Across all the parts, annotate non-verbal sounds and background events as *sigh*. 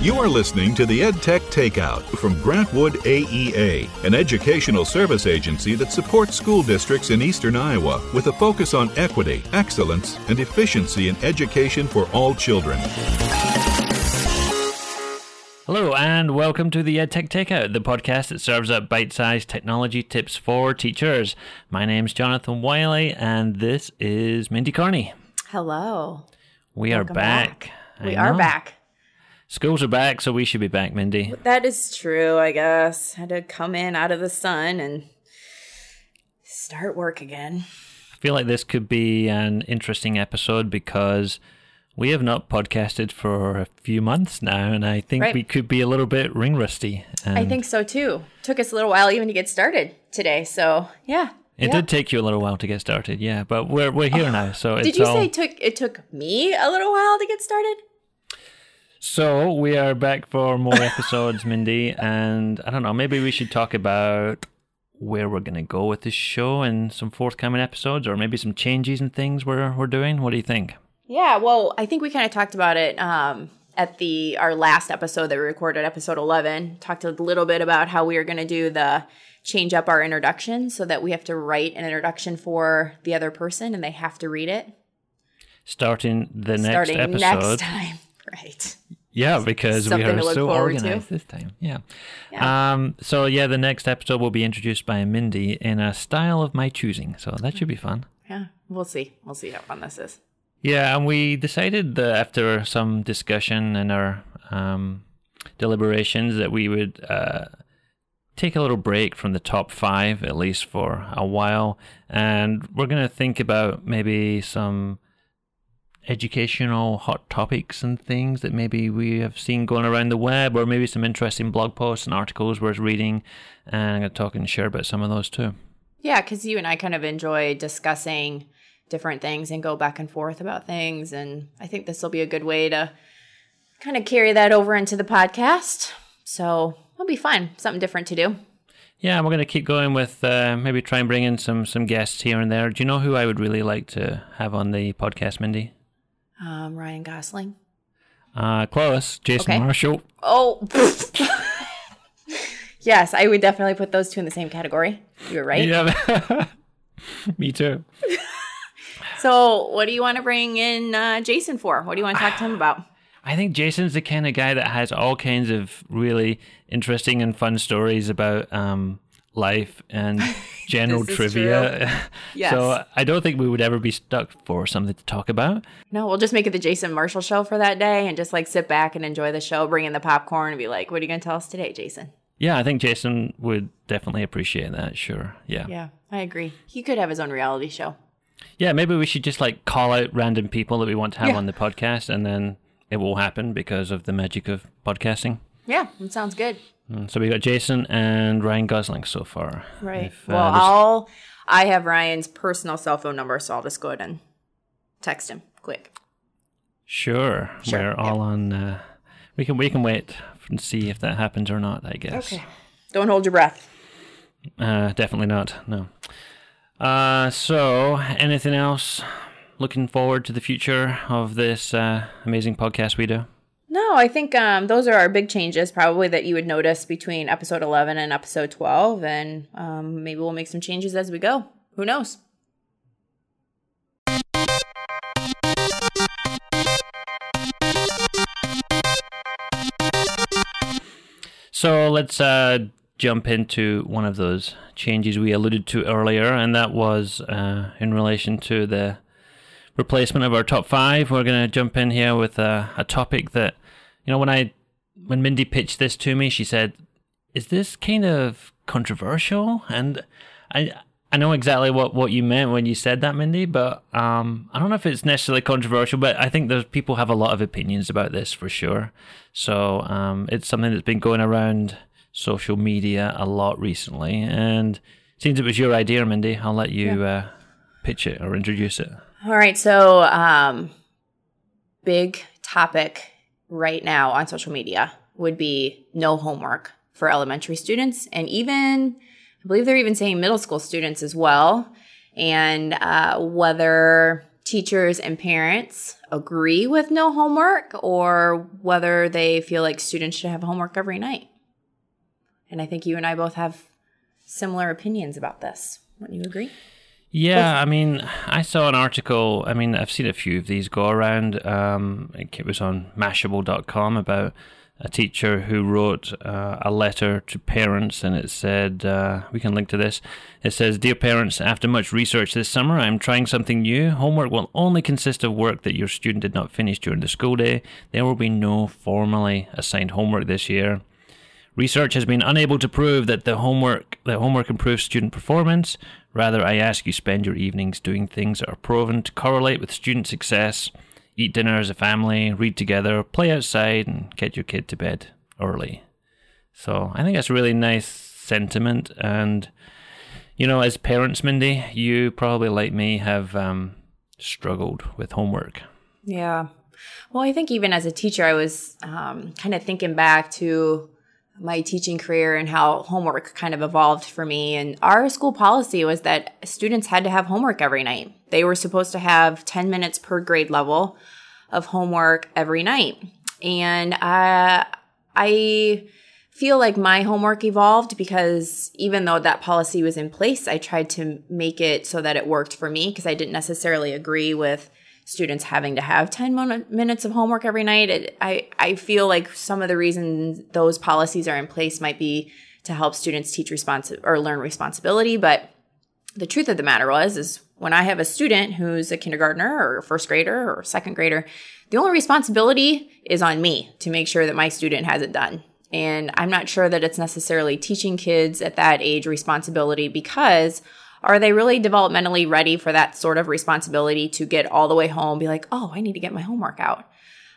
You are listening to the EdTech Takeout from Grant Wood AEA, an educational service agency that supports school districts in eastern Iowa with a focus on equity, excellence, and efficiency in education for all children. Hello, and welcome to the EdTech Takeout, the podcast that serves up bite sized technology tips for teachers. My name's Jonathan Wylie, and this is Mindy Cairney. Hello. We Welcome are back. I We are know. back. Schools are back, so we should be back, Mindy. That is true, I guess. Had to come in out of the sun and start work again. I feel like this could be an interesting episode because we have not podcasted for a few months now, and I think Right. we could be a little bit ring rusty. I think so too. Took us a little while even to get started today. So, yeah. it Yeah. did take you a little while to get started, yeah, but we're we're here now, so it's Did you all... say took it took me a little while to get started? So we are back for more episodes, Mindy, and I don't know, maybe we should talk about where we're gonna go with this show and some forthcoming episodes, or maybe some changes and things we're we're doing. What do you think? Yeah, well, I think we kind of talked about it um, at the our last episode that we recorded, episode eleven. Talked a little bit about how we are going to do the change up our introduction so that we have to write an introduction for the other person and they have to read it Starting the next starting episode. next time. Right. Yeah, because we are so forward to. organized this time. Yeah. Yeah. Um. So yeah, the next episode will be introduced by Mindy in a style of my choosing. So that should be fun. Yeah, we'll see. We'll see how fun this is. Yeah, and we decided that after some discussion and our um, deliberations that we would uh, take a little break from the top five, at least for a while. And we're going to think about maybe some educational hot topics and things that maybe we have seen going around the web, or maybe some interesting blog posts and articles worth reading. And I'm going to talk and share about some of those too. Yeah, because you and I kind of enjoy discussing different things and go back and forth about things. And I think this will be a good way to kind of carry that over into the podcast. So it'll be fun. Something different to do. Yeah, we're going to keep going with uh, maybe try and bring in some some guests here and there. Do you know who I would really like to have on the podcast, Mindy? Um, Ryan Gosling. Uh, close, Jason Okay. Marshall. Oh, *laughs* yes, I would definitely put those two in the same category. You were right. Yeah, *laughs* me too. *laughs* So, what do you want to bring in uh, Jason for? What do you want to talk to him about? *sighs* I think Jason's the kind of guy that has all kinds of really interesting and fun stories about um, life and *laughs* general trivia. *laughs* Yes. So I don't think we would ever be stuck for something to talk about. No, we'll just make it the Jason Marshall show for that day and just like sit back and enjoy the show, bring in the popcorn and be like, what are you going to tell us today, Jason? Yeah, I think Jason would definitely appreciate that. Sure. Yeah. Yeah, I agree. He could have his own reality show. Yeah, maybe we should just like call out random people that we want to have Yeah. on the podcast, and then it will happen because of the magic of podcasting. Yeah, that sounds good. Mm, So we got Jason and Ryan Gosling so far. Right. If, uh, well, there's- I'll, I have Ryan's personal cell phone number, so I'll just go ahead and text him quick. sure, Sure, we're yeah. all on. Uh, we can we can wait and see if that happens or not. I guess. Okay. Don't hold your breath. Uh, definitely not. No. Uh, so anything else? Looking forward to the future of this uh, amazing podcast we do. No, I think um, those are our big changes, probably that you would notice between episode 11 and episode 12. And um, maybe we'll make some changes as we go. Who knows? So let's uh, jump into one of those changes we alluded to earlier, and that was uh, in relation to the replacement of our top five. We're going to jump in here with a, a topic that, you know, when I when Mindy pitched this to me, she said, "Is this kind of controversial?" And I I know exactly what, what you meant when you said that, Mindy, but um, I don't know if it's necessarily controversial, but I think there's people have a lot of opinions about this for sure. So um, it's something that's been going around social media a lot recently, and since it was your idea, Mindy, I'll let you uh, pitch it or introduce it. All right. So, um, big topic right now on social media would be no homework for elementary students, and even I believe they're even saying middle school students as well. And uh, whether teachers and parents agree with no homework or whether they feel like students should have homework every night. And I think you and I both have similar opinions about this. Wouldn't you agree? Yeah, I mean, I saw an article. I mean, I've seen a few of these go around. Um, it was on Mashable.com about a teacher who wrote uh, a letter to parents, and it said, uh, we can link to this. It says, Dear parents, after much research this summer, I'm trying something new. Homework will only consist of work that your student did not finish during the school day. There will be no formally assigned homework this year. Research has been unable to prove that the homework that homework improves student performance. Rather, I ask you spend your evenings doing things that are proven to correlate with student success eat dinner as a family, read together, play outside, and get your kid to bed early. So I think that's a really nice sentiment. And, you know, as parents, Mindy, you probably, like me, have um, struggled with homework. Yeah. Well, I think even as a teacher, I was um, kind of thinking back to my teaching career and how homework kind of evolved for me. And our school policy was that students had to have homework every night. They were supposed to have 10 minutes per grade level of homework every night. And uh, I feel like my homework evolved because even though that policy was in place, I tried to make it so that it worked for me because I didn't necessarily agree with students having to have 10 minutes of homework every night. It, I, I feel like some of the reasons those policies are in place might be to help students teach responsi- or learn responsibility. But the truth of the matter was, is when I have a student who's a kindergartner or a first grader or second grader, the only responsibility is on me to make sure that my student has it done. And I'm not sure that it's necessarily teaching kids at that age responsibility because are they really developmentally ready for that sort of responsibility to get all the way home, be like, oh, I need to get my homework out?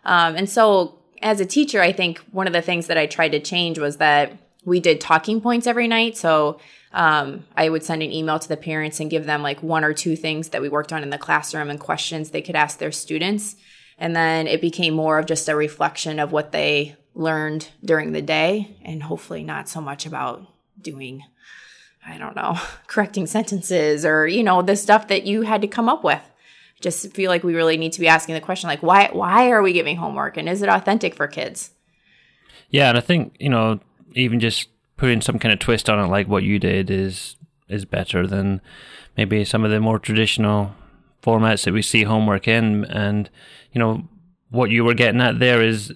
Um, and so as a teacher, I think one of the things that I tried to change was that we did talking points every night. So um, I would send an email to the parents and give them like one or two things that we worked on in the classroom and questions they could ask their students. And then it became more of just a reflection of what they learned during the day and hopefully not so much about doing I don't know, *laughs* correcting sentences or, you know, the stuff that you had to come up with. Just feel like we really need to be asking the question like why why are we giving homework and is it authentic for kids? Yeah, and I think, you know, even just putting some kind of twist on it like what you did is is better than maybe some of the more traditional formats that we see homework in and you know what you were getting at there is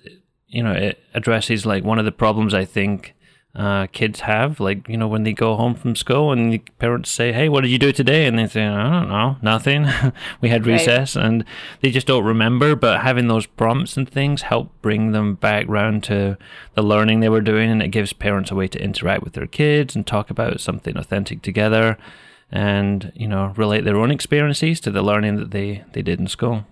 you know it addresses like one of the problems I think uh, kids have. Like, you know, when they go home from school and the parents say, Hey, what did you do today? And they say, I don't know, nothing. *laughs* we had recess right. and they just don't remember. But having those prompts and things help bring them back round to the learning they were doing. And it gives parents a way to interact with their kids and talk about something authentic together and, you know, relate their own experiences to the learning that they, they did in school.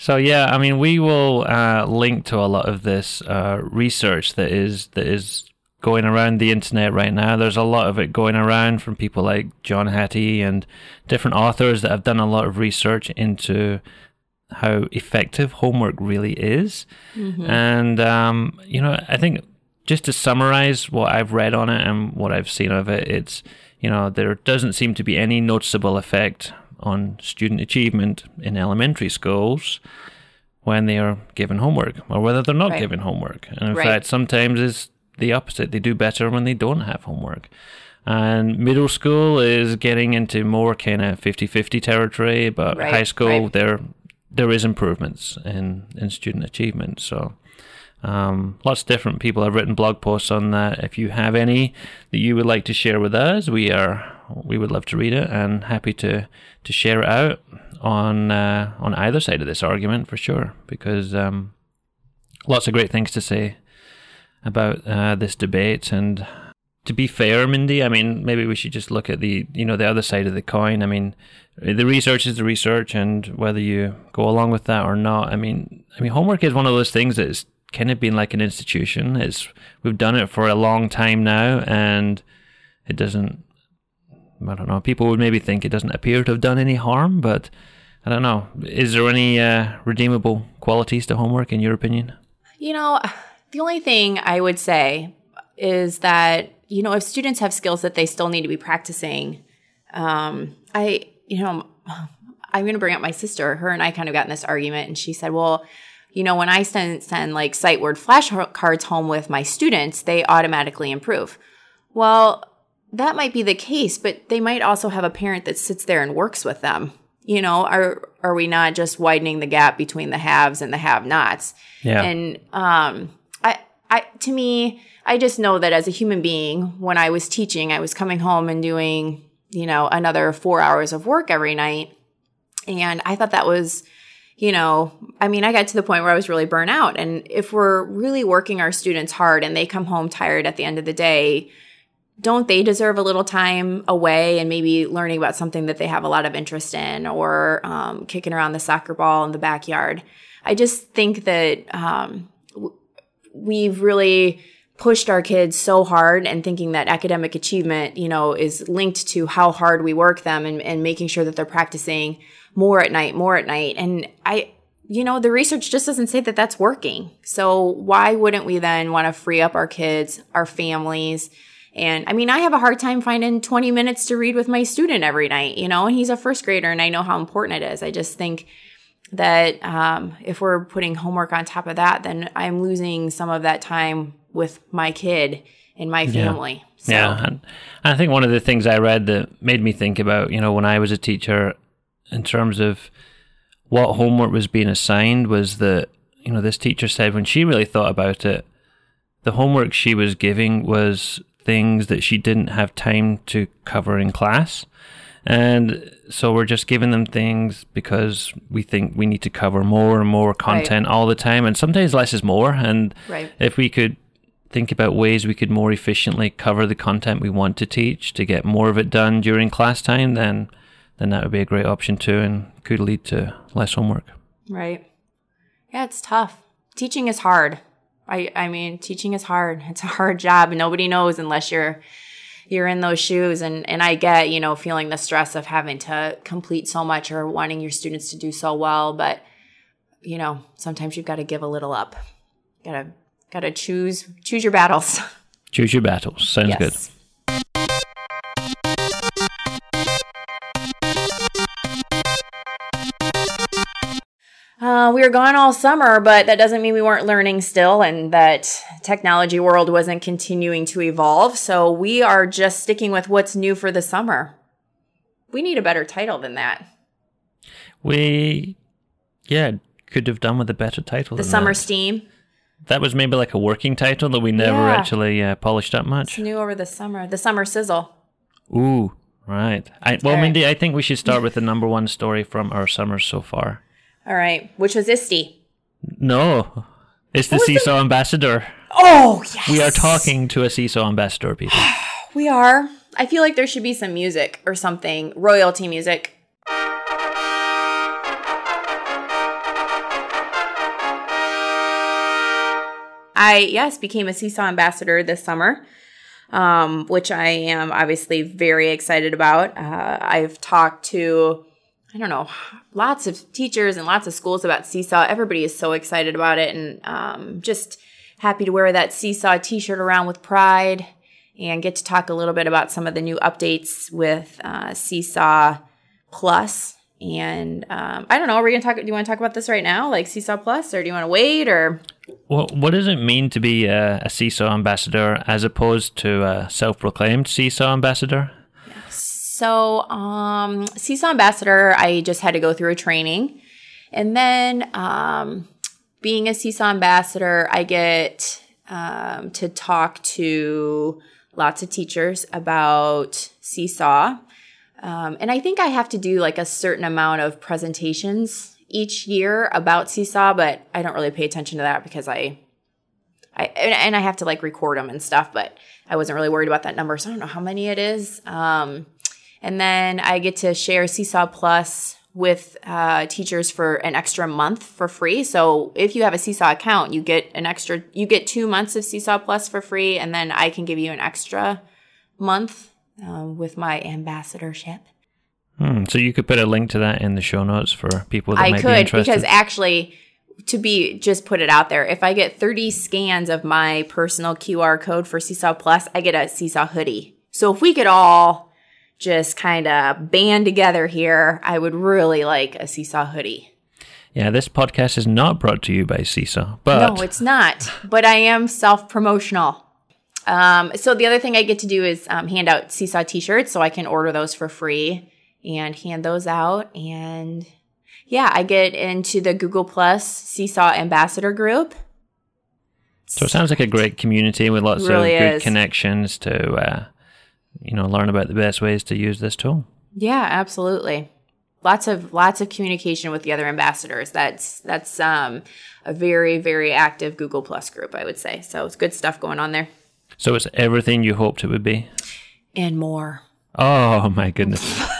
So yeah, I mean, we will uh, link to a lot of this uh, research that is that is going around the internet right now. There's a lot of it going around from people like John Hattie and different authors that have done a lot of research into how effective homework really is. Mm-hmm. And, um, you know, I think just to summarize what I've read on it and what I've seen of it, it's, you know, there doesn't seem to be any noticeable effect on student achievement in elementary schools when they are given homework or whether they're not right. given homework. And in right. fact, sometimes it's the opposite. They do better when they don't have homework. And middle school is getting into more kind of 50-50 territory, but right, high school right. there there is improvements in, in student achievement. So um, lots of different people have written blog posts on that. If you have any that you would like to share with us, we are we would love to read it and happy to to share it out on uh, on either side of this argument for sure. Because um, lots of great things to say about uh, this debate. And to be fair, Mindy, I mean, maybe we should just look at the you know the other side of the coin. I mean, the research is the research, and whether you go along with that or not, I mean, I mean, homework is one of those things that's kind of been like an institution. It's we've done it for a long time now, and it doesn't. I don't know. People would maybe think it doesn't appear to have done any harm, but I don't know. Is there any uh, redeemable qualities to homework in your opinion? You know, the only thing I would say is that, you know, if students have skills that they still need to be practicing, um, I, you know, *laughs* I'm going to bring up my sister. Her and I kind of got in this argument, and she said, "Well, you know, when I send send like sight word flashcards home with my students, they automatically improve." Well, that might be the case, but they might also have a parent that sits there and works with them. You know, are are we not just widening the gap between the haves and the have-nots? Yeah. And um, I, to me, I just know that as a human being, when I was teaching, I was coming home and doing, you know, another four hours of work every night, and I thought that was you know, I mean, I got to the point where I was really burnt out. And if we're really working our students hard and they come home tired at the end of the day, don't they deserve a little time away and maybe learning about something that they have a lot of interest in or um, kicking around the soccer ball in the backyard? I just think that um, we've really pushed our kids so hard and thinking that academic achievement, you know, is linked to how hard we work them and, and making sure that they're practicing more at night, more at night. And I, you know, the research just doesn't say that that's working. So why wouldn't we then want to free up our kids, our families? And I mean, I have a hard time finding 20 minutes to read with my student every night, you know, and he's a first grader and I know how important it is. I just think that um, if we're putting homework on top of that, then I'm losing some of that time with my kid and my family. Yeah. So. Yeah. And I think one of the things I read that made me think about, you know, when I was a teacher in terms of what homework was being assigned was that, you know, this teacher said when she really thought about it, the homework she was giving was things that she didn't have time to cover in class. And so we're just giving them things because we think we need to cover more and more content right. all the time. And sometimes less is more. And right. if we could think about ways we could more efficiently cover the content we want to teach to get more of it done during class time, then then that would be a great option too and could lead to less homework. Right. Yeah, it's tough. Teaching is hard. I I mean, teaching is hard. It's a hard job. Nobody knows unless you're you're in those shoes and and I get, you know, feeling the stress of having to complete so much or wanting your students to do so well, but you know, sometimes you've got to give a little up. Got to got to choose choose your battles. *laughs* Choose your battles. Sounds yes. good. Uh, we were gone all summer, but that doesn't mean we weren't learning still and that technology world wasn't continuing to evolve. So we are just sticking with what's new for the summer. We need a better title than that. We, yeah, could have done with a better title. The Summer that. Steam. That was maybe like a working title that we never yeah. actually uh, polished up much. It's new over the summer. The Summer Sizzle. Ooh, right. I, well, right. Mindy, I think we should start with the number one story from our summers so far. All right. Which was ISTE? No. It's the Seesaw the... Ambassador. Oh, yes. We are talking to a Seesaw Ambassador, people. *sighs* we are. I feel like there should be some music or something, royalty music. I, yes, became a Seesaw Ambassador this summer. Um, which I am obviously very excited about. Uh, I've talked to I don't know, lots of teachers and lots of schools about Seesaw. Everybody is so excited about it and um, just happy to wear that Seesaw t shirt around with pride and get to talk a little bit about some of the new updates with uh, Seesaw Plus. And um, I don't know, are we going to talk? Do you want to talk about this right now, like Seesaw Plus, or do you want to wait? Or well, what does it mean to be a, a Seesaw ambassador as opposed to a self proclaimed Seesaw ambassador? So, um, Seesaw Ambassador, I just had to go through a training. And then, um, being a Seesaw Ambassador, I get um, to talk to lots of teachers about Seesaw. Um, and I think I have to do like a certain amount of presentations each year about Seesaw, but I don't really pay attention to that because I, I and I have to like record them and stuff, but I wasn't really worried about that number, so I don't know how many it is. Um, and then I get to share Seesaw Plus with uh, teachers for an extra month for free. So if you have a Seesaw account, you get an extra, you get two months of Seesaw Plus for free, and then I can give you an extra month uh, with my ambassadorship. Hmm, so you could put a link to that in the show notes for people that I might could, be interested. because actually, to be just put it out there, if I get 30 scans of my personal QR code for Seesaw Plus, I get a Seesaw hoodie. So if we could all just kind of band together here, I would really like a Seesaw hoodie. Yeah, this podcast is not brought to you by Seesaw, but No, it's not. But I am self promotional. Um, so the other thing I get to do is um, hand out Seesaw t-shirts, so I can order those for free and hand those out. And yeah, I get into the Google Plus Seesaw Ambassador group. so it sounds like a great community with lots Really of good is. connections to, uh, you know, learn about the best ways to use this tool. Yeah, absolutely. Lots of lots of communication with the other ambassadors. That's that's um, a very very active Google Plus group, I would say. So it's good stuff going on there, So it's everything you hoped it would be. and more. Oh my goodness. *laughs*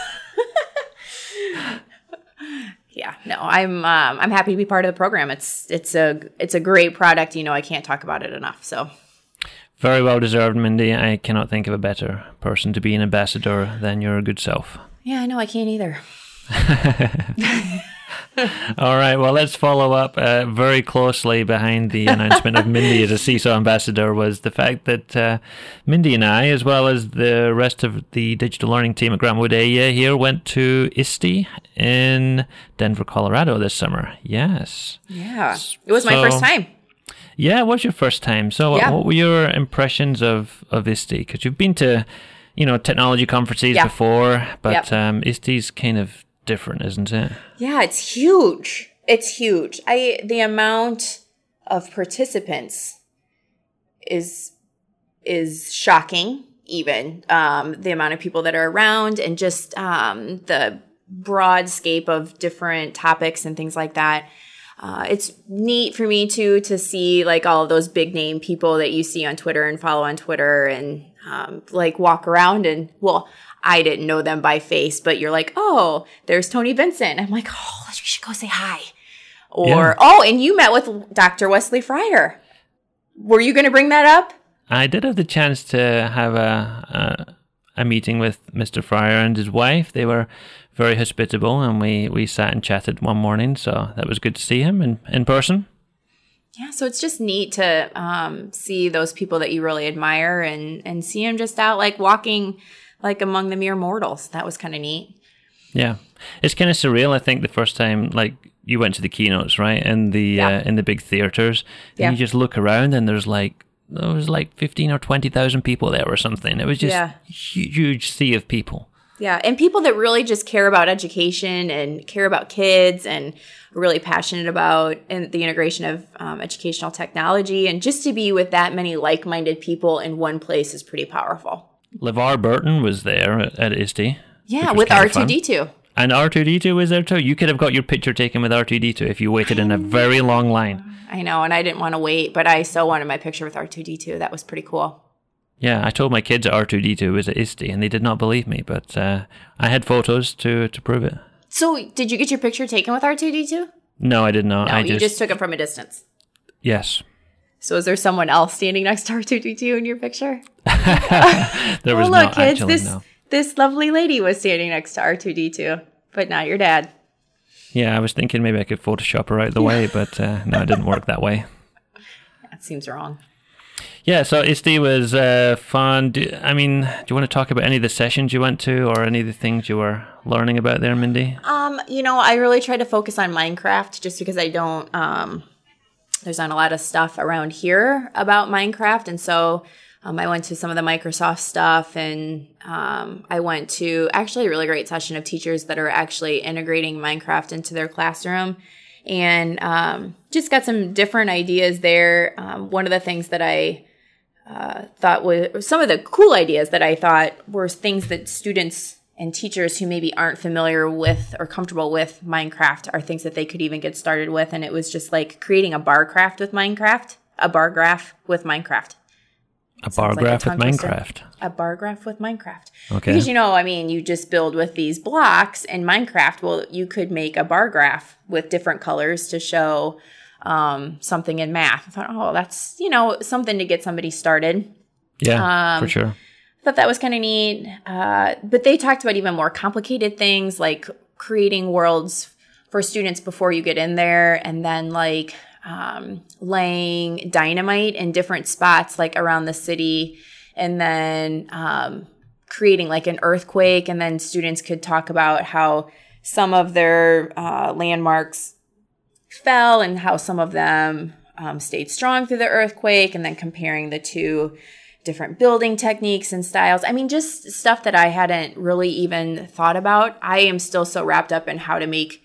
Yeah, no, I'm um, I'm happy to be part of the program. It's it's a it's a great product. You know, I can't talk about it enough. So Very well deserved, Mindy. I cannot think of a better person to be an ambassador than your good self. yeah, I know I can't either. *laughs* All right, well, let's follow up uh, very closely behind the announcement of Mindy as a Seesaw ambassador was the fact that uh, Mindy and I, as well as the rest of the digital learning team at Grant Wood AEA here, went to ISTE in Denver, Colorado this summer. Yes. Yeah, it was my So- first time. Yeah, it was your first time. So, Yeah. what were your impressions of of ISTE? Because you've been to, you know, technology conferences Yeah. before, but Yep. um, ISTE's kind of different, isn't it? Yeah, it's huge. It's huge. I the amount of participants is is shocking. Even um, the amount of people that are around, and just um, the broad scape of different topics and things like that. Uh, it's neat for me too to see like all of those big name people that you see on Twitter and follow on Twitter and um, like walk around and well, I didn't know them by face, but you're like, oh, there's Tony Vincent. I'm like, oh, we should go say hi. Or Yeah. oh, and you met with Dr. Wesley Fryer. Were you going to bring that up? I did have the chance to have a a, meeting with Mr. Fryer and his wife. They were very hospitable, and we, we sat and chatted one morning. So that was good to see him in, in person. Yeah, so it's just neat to um, see those people that you really admire and and see them just out like walking like among the mere mortals. That was kind of neat. Yeah, it's kind of surreal. I think the first time, like you went to the keynotes, right, in the Yeah. uh, in the big theaters, and Yeah. you just look around, and there's like there was like 15 or 20,000 people there or something. It was just yeah. huge sea of people. Yeah, and people that really just care about education and care about kids and really passionate about and the integration of um, educational technology. And just to be with that many like minded people in one place is pretty powerful. LeVar Burton was there at, at ISTE. Yeah, with R2D2. And R2D2 was there too. You could have got your picture taken with R2D2 if you waited in a *sighs* very long line. I know, and I didn't want to wait, but I so wanted my picture with R two D two. That was pretty cool. Yeah, I told my kids that R2D2 was at ISTE and they did not believe me, but uh, I had photos to, to prove it. So, did you get your picture taken with R two D two? No, I did not. No, I you just, just took it from a distance. yes. So, is there someone else standing next to R two D two in your picture? *laughs* There was oh, look, not kids, actually this no. This lovely lady was standing next to R two D two, but not your dad. Yeah, I was thinking maybe I could Photoshop her out of the way, *laughs* but uh, no, it didn't work that way. That seems wrong. Yeah, so ISTE was uh, fun. Do, I mean, do you want to talk about any of the sessions you went to or any of the things you were learning about there, Mindy? Um, you know, I really try to focus on Minecraft just because I don't um there's not a lot of stuff around here about Minecraft and so um, I went to some of the Microsoft stuff and um, I went to actually a really great session of teachers that are actually integrating Minecraft into their classroom and um, just got some different ideas there. Um, one of the things that I uh, thought was some of the cool ideas that I thought were things that students and teachers who maybe aren't familiar with or comfortable with Minecraft are things that they could even get started with. And it was just like creating a bar craft with Minecraft, a bar graph with Minecraft, A bar like a graph with. Minecraft. a bar graph with Minecraft. Okay. Because you know, I mean, you just build with these blocks in Minecraft. Well, you could make a bar graph with different colors to show um, something in math. I thought, oh, that's you know something to get somebody started. Yeah, Um, for sure. I thought that was kind of neat. Uh, but they talked about even more complicated things like creating worlds for students before you get in there, and then like um, laying dynamite in different spots, like around the city, and then um, creating like an earthquake, and then students could talk about how some of their uh, landmarks fell and how some of them um, stayed strong through the earthquake, and then comparing the two different building techniques and styles. I mean, just stuff that I hadn't really even thought about. I am still so wrapped up in how to make,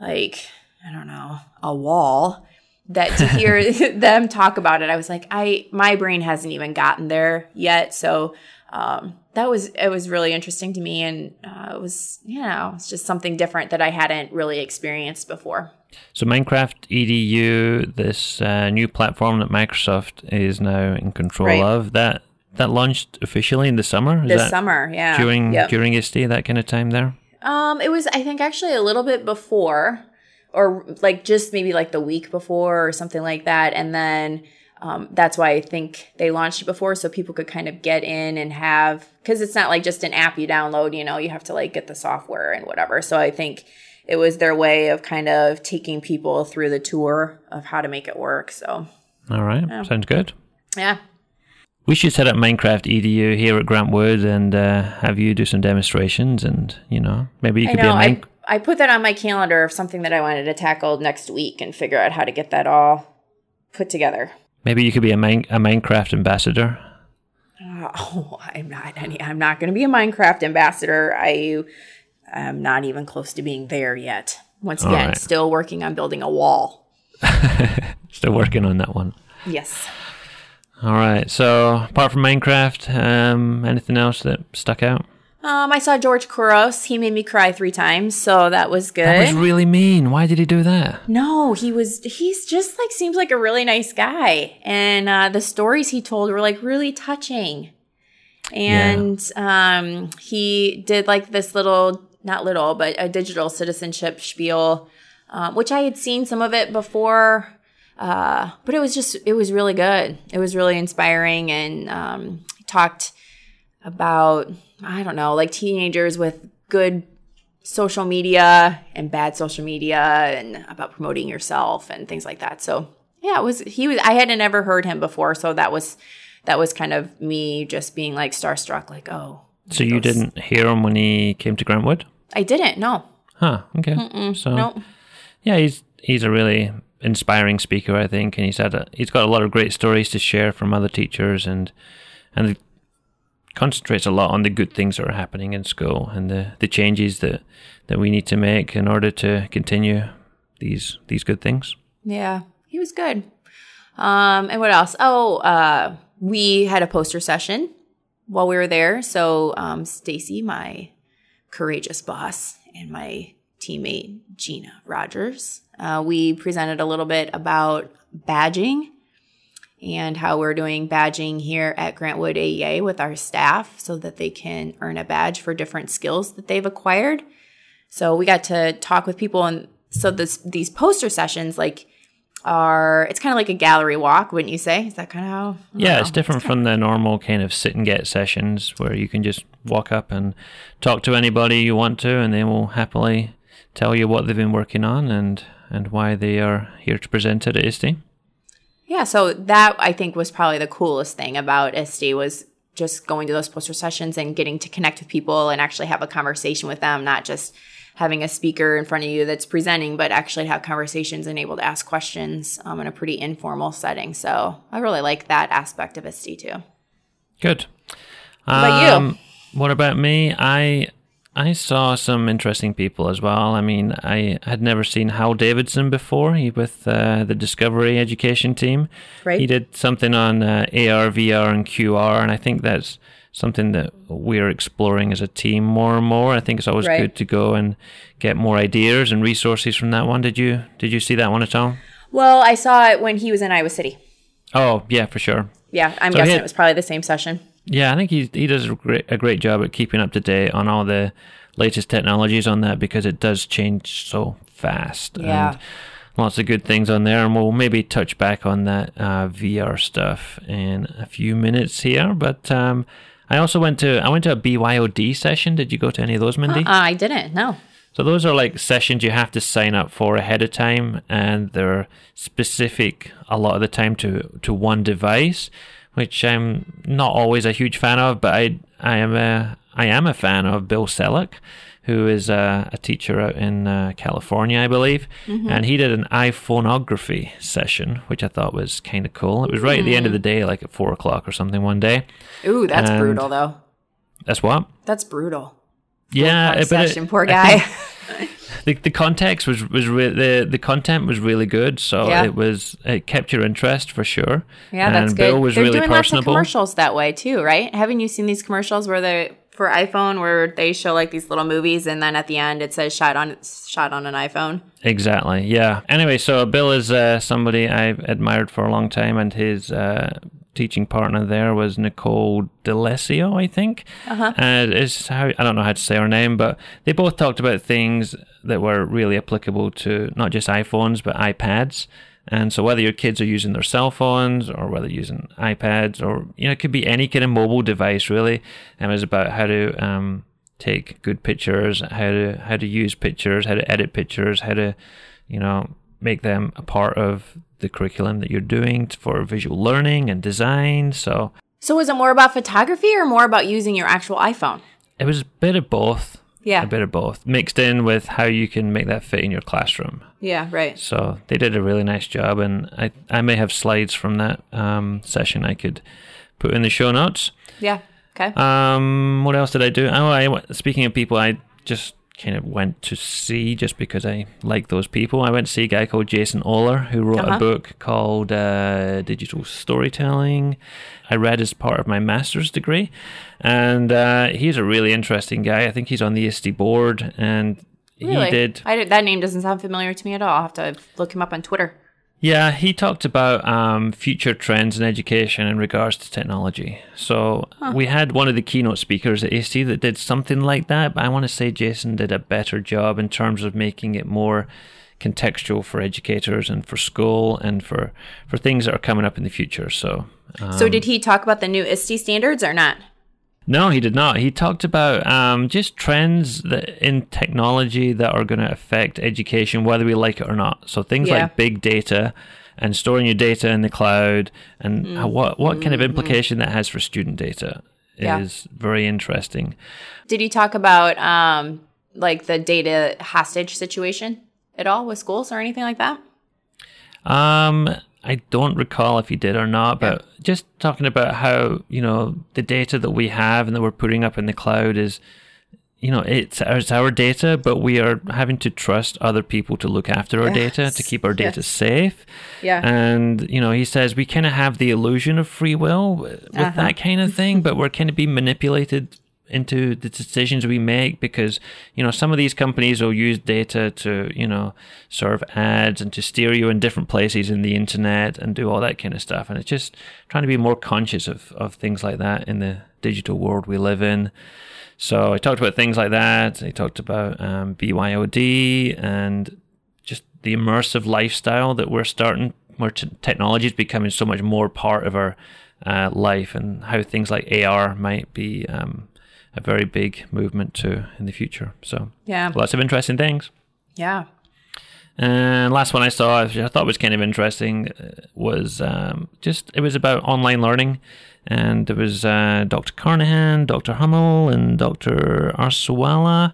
like, I don't know, a wall that to hear *laughs* them talk about it, I was like, I, my brain hasn't even gotten there yet. So, um, that was, it was really interesting to me. And, uh, it was, you know, it's just something different that I hadn't really experienced before. So Minecraft EDU, this uh, new platform that Microsoft is now in control Right. of, that that launched officially in the summer. Is This summer, yeah. during Yep. during ISTE, that kind of time there. Um, it was I think actually a little bit before, or like just maybe like the week before or something like that, and then um, that's why I think they launched it before, so people could kind of get in and have because it's not like just an app you download. You know, you have to like get the software and whatever. So I think it was their way of kind of taking people through the tour of how to make it work. So All right, sounds good. yeah, We should set up Minecraft EDU here at Grant Wood and uh, have you do some demonstrations, and you know maybe you could know. be a Min- I put that on my calendar of something that I wanted to tackle next week and figure out how to get that all put together. maybe you could be a, Min- a Minecraft ambassador. Uh, *laughs* oh, I'm not any. I'm not going to be a Minecraft ambassador. I am not even close to being there yet. Once All again, right. still working on building a wall. *laughs* Still working on that one. Yes. All right. So apart from Minecraft, um, anything else that stuck out? Um, I saw George Couros. He made me cry three times, so that was good. That was really mean. Why did he do that? No, he was, he's just like, seems like a really nice guy. And, uh, the stories he told were like really touching. And, um, he did like this little, not little, but a digital citizenship spiel, um, which I had seen some of it before. Uh, but it was just, it was really good. It was really inspiring and, um, talked about, I don't know, like teenagers with good social media and bad social media and about promoting yourself and things like that. So yeah, it was he was I hadn't ever heard him before, so that was that was kind of me just being like starstruck, like, oh So you those- didn't hear him when he came to Grant Wood? I didn't, no. Huh. Okay. so No. yeah, he's he's a really inspiring speaker, I think, and he's had a, uh, he's got a lot of great stories to share from other teachers, and and concentrates a lot on the good things that are happening in school and the the changes that that we need to make in order to continue these these good things. Yeah, he was good. Um, and what else? Oh, uh, we had a poster session while we were there. So, um, Stacy, my courageous boss, and my teammate Gina Rogers, uh, we presented a little bit about badging and how we're doing badging here at Grant Wood AEA with our staff so that they can earn a badge for different skills that they've acquired. So we got to talk with people and so this these poster sessions like are it's kind of like a gallery walk, wouldn't you say? Is that kind of how? Yeah, know. it's different from the normal kind of sit and get sessions where you can just walk up and talk to anybody you want to, and they will happily tell you what they've been working on and and why they are here to present it at ISTE. Yeah, so that I think was probably the coolest thing about ISTE was just going to those poster sessions and getting to connect with people and actually have a conversation with them, not just having a speaker in front of you that's presenting, but actually have conversations and able to ask questions um, in a pretty informal setting. So I really like that aspect of ISTE too. Good. What about you? Um, What about me? I I saw some interesting people as well. I mean, I had never seen Hall Davidson before. He with uh, the Discovery Education team. Right. He did something on uh, AR, VR, and QR, and I think that's something that we're exploring as a team more and more. I think it's always Right. good to go and get more ideas and resources from that one. Did you Did you see that one at all? Well, I saw it when he was in Iowa City. Oh yeah, for sure. Yeah, I'm So guessing he- it was probably the same session. Yeah, I think he he does a great a great job at keeping up to date on all the latest technologies on that because it does change so fast. Yeah. And lots of good things on there, and we'll maybe touch back on that uh, VR stuff in a few minutes here. But um, I also went to I went to a BYOD session. Did you go to any of those, Mindy? Uh, I didn't. No. So those are like sessions you have to sign up for ahead of time, and they're specific a lot of the time to to one device, which I'm not always a huge fan of. But I I am a I am a fan of Bill Selak, who is a, a teacher out in uh, California, I believe, and he did an iPhoneography session, which I thought was kind of cool. It was right at the end of the day, like at four o'clock or something one day. Ooh, that's And- brutal though. That's what. That's brutal. Yeah, it- session, poor guy. *laughs* *laughs* *laughs* the the context was was re- the the content was really good, so Yeah. it was it kept your interest for sure. Yeah, that's and good. Bill was They're really doing lots of commercials that way too, right? Haven't you seen these commercials where they for iPhone where they show like these little movies and then at the end it says shot on shot on an iPhone? Exactly. Yeah. Anyway, so Bill is uh, somebody I've admired for a long time, and his uh, teaching partner there was Nicole D'Alessio, I think. Uh-huh. Uh, is how I don't know how to say her name, but they both talked about things that were really applicable to not just iPhones but iPads. And so whether your kids are using their cell phones or whether using iPads or you know it could be any kind of mobile device really, and it was about how to um, take good pictures, how to how to use pictures, how to edit pictures, how to you know make them a part of the curriculum that you're doing for visual learning and design. So So was it more about photography or more about using your actual iPhone? it was a bit of both. Yeah. A bit of both mixed in with how you can make that fit in your classroom. Yeah, right. So they did a really nice job, and I I may have slides from that um, session I could put in the show notes. Yeah. Okay. Um, what else did I do? Oh, I speaking of people, I just kind of went to see just because I like those people. I went to see a guy called Jason Ohler who wrote Uh-huh. a book called uh, Digital Storytelling. I read as part of my master's degree, and uh, he's a really interesting guy. I think he's on the ISTE board, and really? he did I did. That name doesn't sound familiar to me at all. I'll have to look him up on Twitter. Yeah, he talked about um, future trends in education in regards to technology. So we had one of the keynote speakers at ISTE that did something like that, but I want to say Jason did a better job in terms of making it more contextual for educators and for school and for, for things that are coming up in the future. So so did he talk about the new ISTE standards or not? No, he did not. He talked about um, just trends that in technology that are going to affect education, whether we like it or not. So things Yeah. like big data and storing your data in the cloud, and how, what what kind of implication that has for student data Yeah. is very interesting. Did he talk about um like the data hostage situation at all with schools or anything like that? Um, I don't recall if he did or not, but just talking about how you know the data that we have and that we're putting up in the cloud is, you know, it's, it's our data, but we are having to trust other people to look after our data to keep our data yes. safe. Yeah. And you know, he says we kind of have the illusion of free will with Uh-huh. that kind of thing, but we're kind of being manipulated into the decisions we make because you know some of these companies will use data to you know serve ads and to steer you in different places in the internet and do all that kind of stuff. And it's just trying to be more conscious of of things like that in the digital world we live in. So I talked about things like that. I talked about um, BYOD and just the immersive lifestyle that we're starting where t- technology is becoming so much more part of our uh, life and how things like AR might be um, a very big movement too in the future. So Yeah. lots of interesting things. Yeah. And last one I saw, which I thought was kind of interesting, uh, was um, just it was about online learning, and there was uh, Dr. Carnahan, Dr. Hummel, and Dr. Arsuala,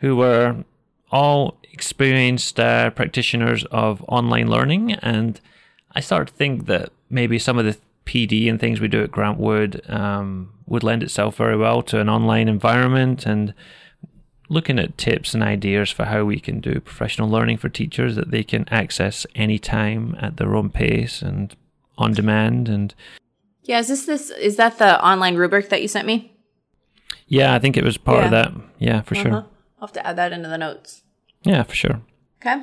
who were all experienced uh, practitioners of online learning, and I started to think that maybe some of the PD and things we do at Grant Wood um, would lend itself very well to an online environment and looking at tips and ideas for how we can do professional learning for teachers that they can access anytime at their own pace and on demand and Yeah, is this this is that the online rubric that you sent me? yeah i think it was part of that yeah for sure Uh-huh. I'll have to add that into the notes. yeah for sure Okay.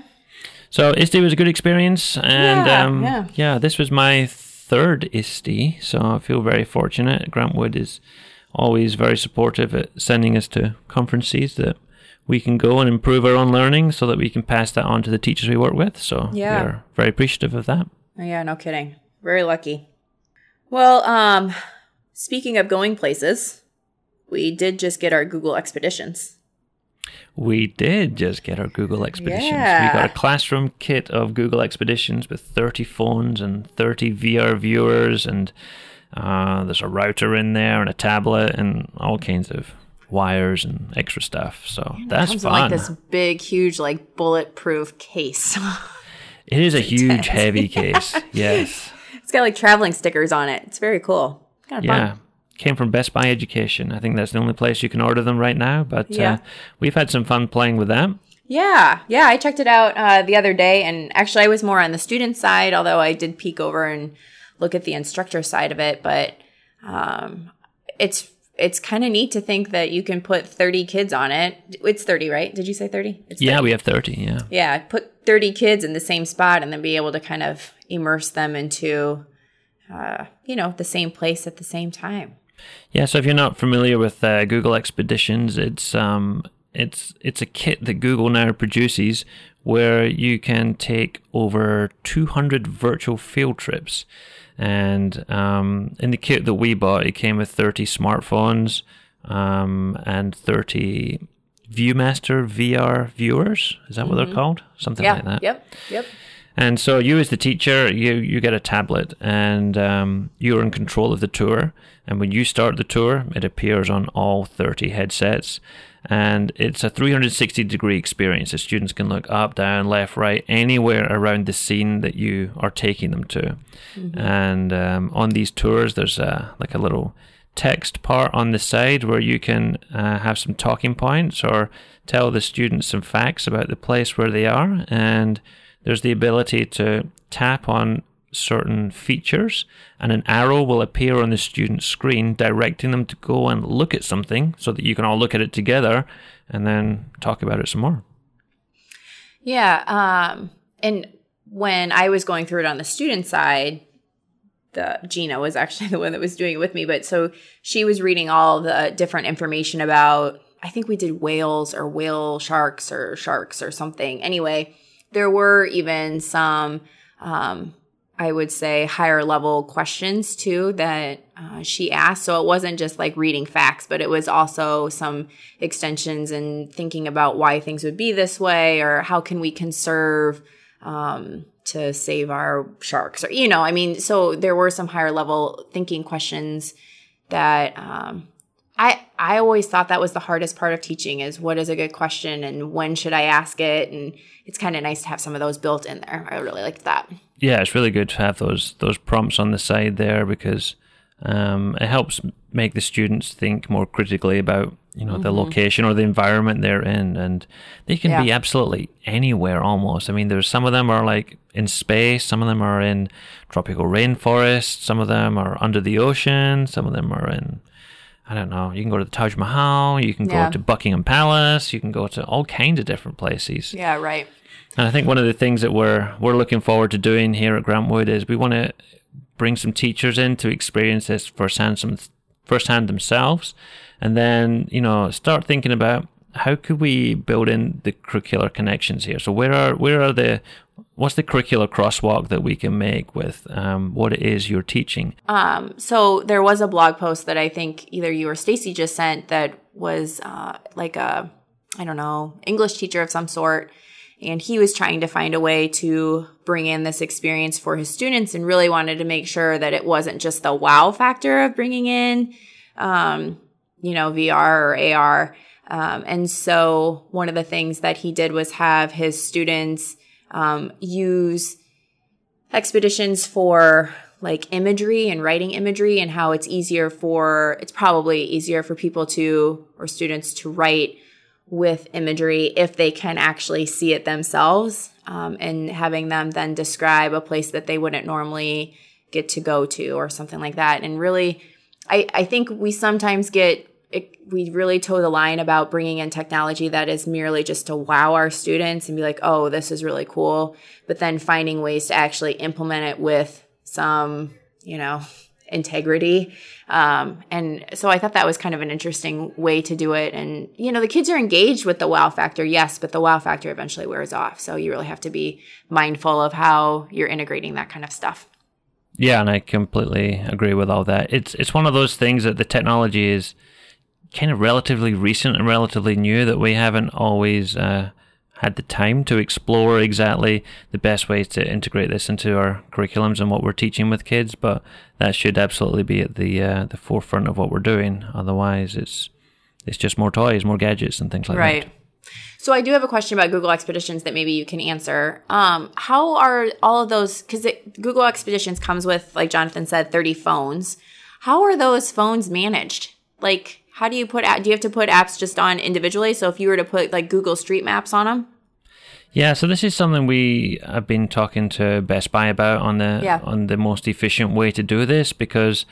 so ISTE was a good experience and Yeah, um, yeah. yeah this was my third ISTE so i feel very fortunate grant wood is always very supportive at sending us to conferences that we can go and improve our own learning so that we can pass that on to the teachers we work with so Yeah. we're very appreciative of that Oh, yeah, no kidding. Very lucky. Well, um, speaking of going places, we did just get our Google Expeditions. We did just get our Google Expeditions. Yeah. We got a classroom kit of Google Expeditions with 30 phones and 30 VR viewers and Uh, there's a router in there and a tablet and all kinds of wires and extra stuff. So that's comes fun. in like this big, huge, like bulletproof case. it is a *laughs* huge, heavy case. *laughs* Yes. it's got like traveling stickers on it. It's very cool. Kind of Yeah. fun. Came from Best Buy Education. I think that's the only place you can order them right now. But Yeah. uh, we've had some fun playing with them. Yeah, yeah, I checked it out uh, the other day, and actually, I was more on the student side, although I did peek over and look at the instructor side of it. But um, it's it's kind of neat to think that you can put thirty kids on it. It's thirty, right? Did you say thirty? It's Yeah, 30. we have 30. Yeah. yeah, put thirty kids in the same spot, and then be able to kind of immerse them into, uh, you know, the same place at the same time. Yeah, so if you're not familiar with uh, Google Expeditions, it's um, it's it's a kit that Google now produces where you can take over 200 virtual field trips. And um, in the kit that we bought, it came with 30 smartphones um, and 30 ViewMaster VR viewers. Is that what they're called? Something Yeah. like that. Yep. Yep. And so you, as the teacher, you you get a tablet, and um, you're in control of the tour. And when you start the tour, it appears on all 30 headsets, and it's a 360 degree experience. The students can look up, down, left, right, anywhere around the scene that you are taking them to. And um, on these tours, there's a like a little text part on the side where you can uh, have some talking points or tell the students some facts about the place where they are and there's the ability to tap on certain features and an arrow will appear on the student's screen directing them to go and look at something so that you can all look at it together and then talk about it some more Yeah. Um, and when I was going through it on the student side, the Gina was actually *laughs* the one that was doing it with me. But so she was reading all the different information about, I think we did whales or whale sharks or sharks or something. Anyway, there were even some, um, I would say higher level questions too that uh, she asked. So it wasn't just like reading facts, but it was also some extensions and thinking about why things would be this way or how can we conserve um, to save our sharks or, you know, I mean, so there were some higher level thinking questions that, um, I, I always thought that was the hardest part of teaching is what is a good question and when should I ask it? And it's kind of nice to have some of those built in there. I really liked that. yeah it's really good to have those those prompts on the side there because um, it helps make the students think more critically about you know the location or the environment they're in and they can be absolutely anywhere almost i mean there's some of them are like in space some of them are in tropical rainforest some of them are under the ocean some of them are in i don't know you can go to the taj mahal you can Yeah. go to buckingham palace you can go to all kinds of different places Yeah, right. and I think one of the things that we're we're looking forward to doing here at Grant Wood is we want to bring some teachers in to experience this firsthand, some firsthand themselves, and then you know start thinking about how could we build in the curricular connections here. So where are where are the what's the curricular crosswalk that we can make with um, what it is you're teaching? Um, so there was a blog post that I think either you or Stacy just sent that was uh, like a, I don't know, English teacher of some sort. And he was trying to find a way to bring in this experience for his students and really wanted to make sure that it wasn't just the wow factor of bringing in, um, you know, VR or AR. Um, and so one of the things that he did was have his students um, use expeditions for like imagery and writing imagery and how it's easier for it's probably easier for people to or students to write with imagery if they can actually see it themselves um, and having them then describe a place that they wouldn't normally get to go to or something like that. And really i, I think we sometimes get it, we really toe the line about bringing in technology that is merely just to wow our students and be like, oh, this is really cool. But then finding ways to actually implement it with some, you know, integrity. Um, and so I thought that was kind of an interesting way to do it. And, you know, the kids are engaged with the wow factor, yes, but the wow factor eventually wears off. So you really have to be mindful of how you're integrating that kind of stuff. Yeah, and I completely agree with all that. It's it's one of those things that the technology is kind of relatively recent and relatively new that we haven't always uh, had the time to explore exactly the best ways to integrate this into our curriculums and what we're teaching with kids. But that should absolutely be at the uh, the forefront of what we're doing. Otherwise, it's it's just more toys, more gadgets, and things like right. that. Right. So I do have a question about Google Expeditions that maybe you can answer. Um, how are all of those? Because Google Expeditions comes with, like Jonathan said, thirty phones. How are those phones managed? Like, how do you put? Do you have to put apps just on individually? So if you were to put like Google Street Maps on them, yeah, so this is something we have been talking to Best Buy about on the Yeah. on the most efficient way to do this because